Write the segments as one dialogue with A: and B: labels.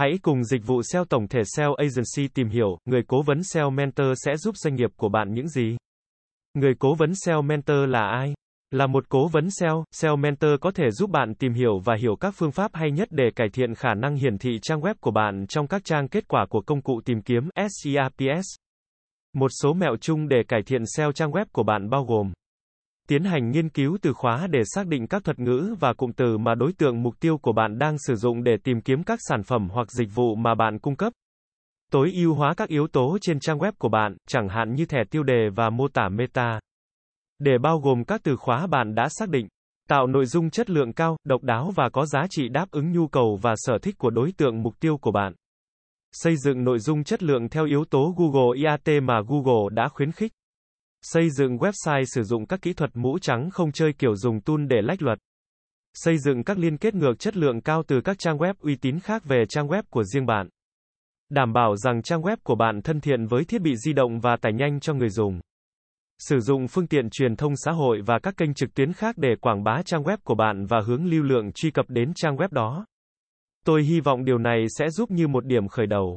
A: Hãy cùng dịch vụ SEO tổng thể SEO Agency tìm hiểu, người cố vấn SEO Mentor sẽ giúp doanh nghiệp của bạn những gì. Người cố vấn SEO Mentor là ai? Là một cố vấn SEO, SEO Mentor có thể giúp bạn tìm hiểu và hiểu các phương pháp hay nhất để cải thiện khả năng hiển thị trang web của bạn trong các trang kết quả của công cụ tìm kiếm SERPs. Một số mẹo chung để cải thiện SEO trang web của bạn bao gồm Tiến hành nghiên cứu từ khóa để xác định các thuật ngữ và cụm từ mà đối tượng mục tiêu của bạn đang sử dụng để tìm kiếm các sản phẩm hoặc dịch vụ mà bạn cung cấp. Tối ưu hóa các yếu tố trên trang web của bạn, chẳng hạn như thẻ tiêu đề và mô tả meta. Để bao gồm các từ khóa bạn đã xác định. Tạo nội dung chất lượng cao, độc đáo và có giá trị đáp ứng nhu cầu và sở thích của đối tượng mục tiêu của bạn. Xây dựng nội dung chất lượng theo yếu tố Google IAT mà Google đã khuyến khích. Xây dựng website sử dụng các kỹ thuật mũ trắng không chơi kiểu dùng tool để lách luật. Xây dựng các liên kết ngược chất lượng cao từ các trang web uy tín khác về trang web của riêng bạn. Đảm bảo rằng trang web của bạn thân thiện với thiết bị di động và tải nhanh cho người dùng. Sử dụng phương tiện truyền thông xã hội và các kênh trực tuyến khác để quảng bá trang web của bạn và hướng lưu lượng truy cập đến trang web đó. Tôi hy vọng điều này sẽ giúp như một điểm khởi đầu.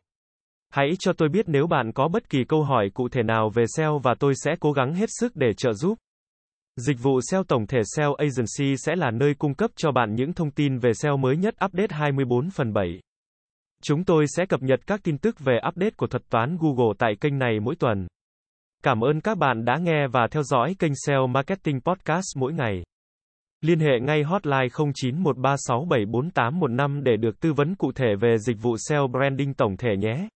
A: Hãy cho tôi biết nếu bạn có bất kỳ câu hỏi cụ thể nào về SEO và tôi sẽ cố gắng hết sức để trợ giúp. Dịch vụ SEO tổng thể SEO Agency sẽ là nơi cung cấp cho bạn những thông tin về SEO mới nhất update 24 phần 7. Chúng tôi sẽ cập nhật các tin tức về update của thuật toán Google tại kênh này mỗi tuần. Cảm ơn các bạn đã nghe và theo dõi kênh SEO Marketing Podcast mỗi ngày. Liên hệ ngay hotline 0913674815 để được tư vấn cụ thể về dịch vụ SEO branding tổng thể nhé.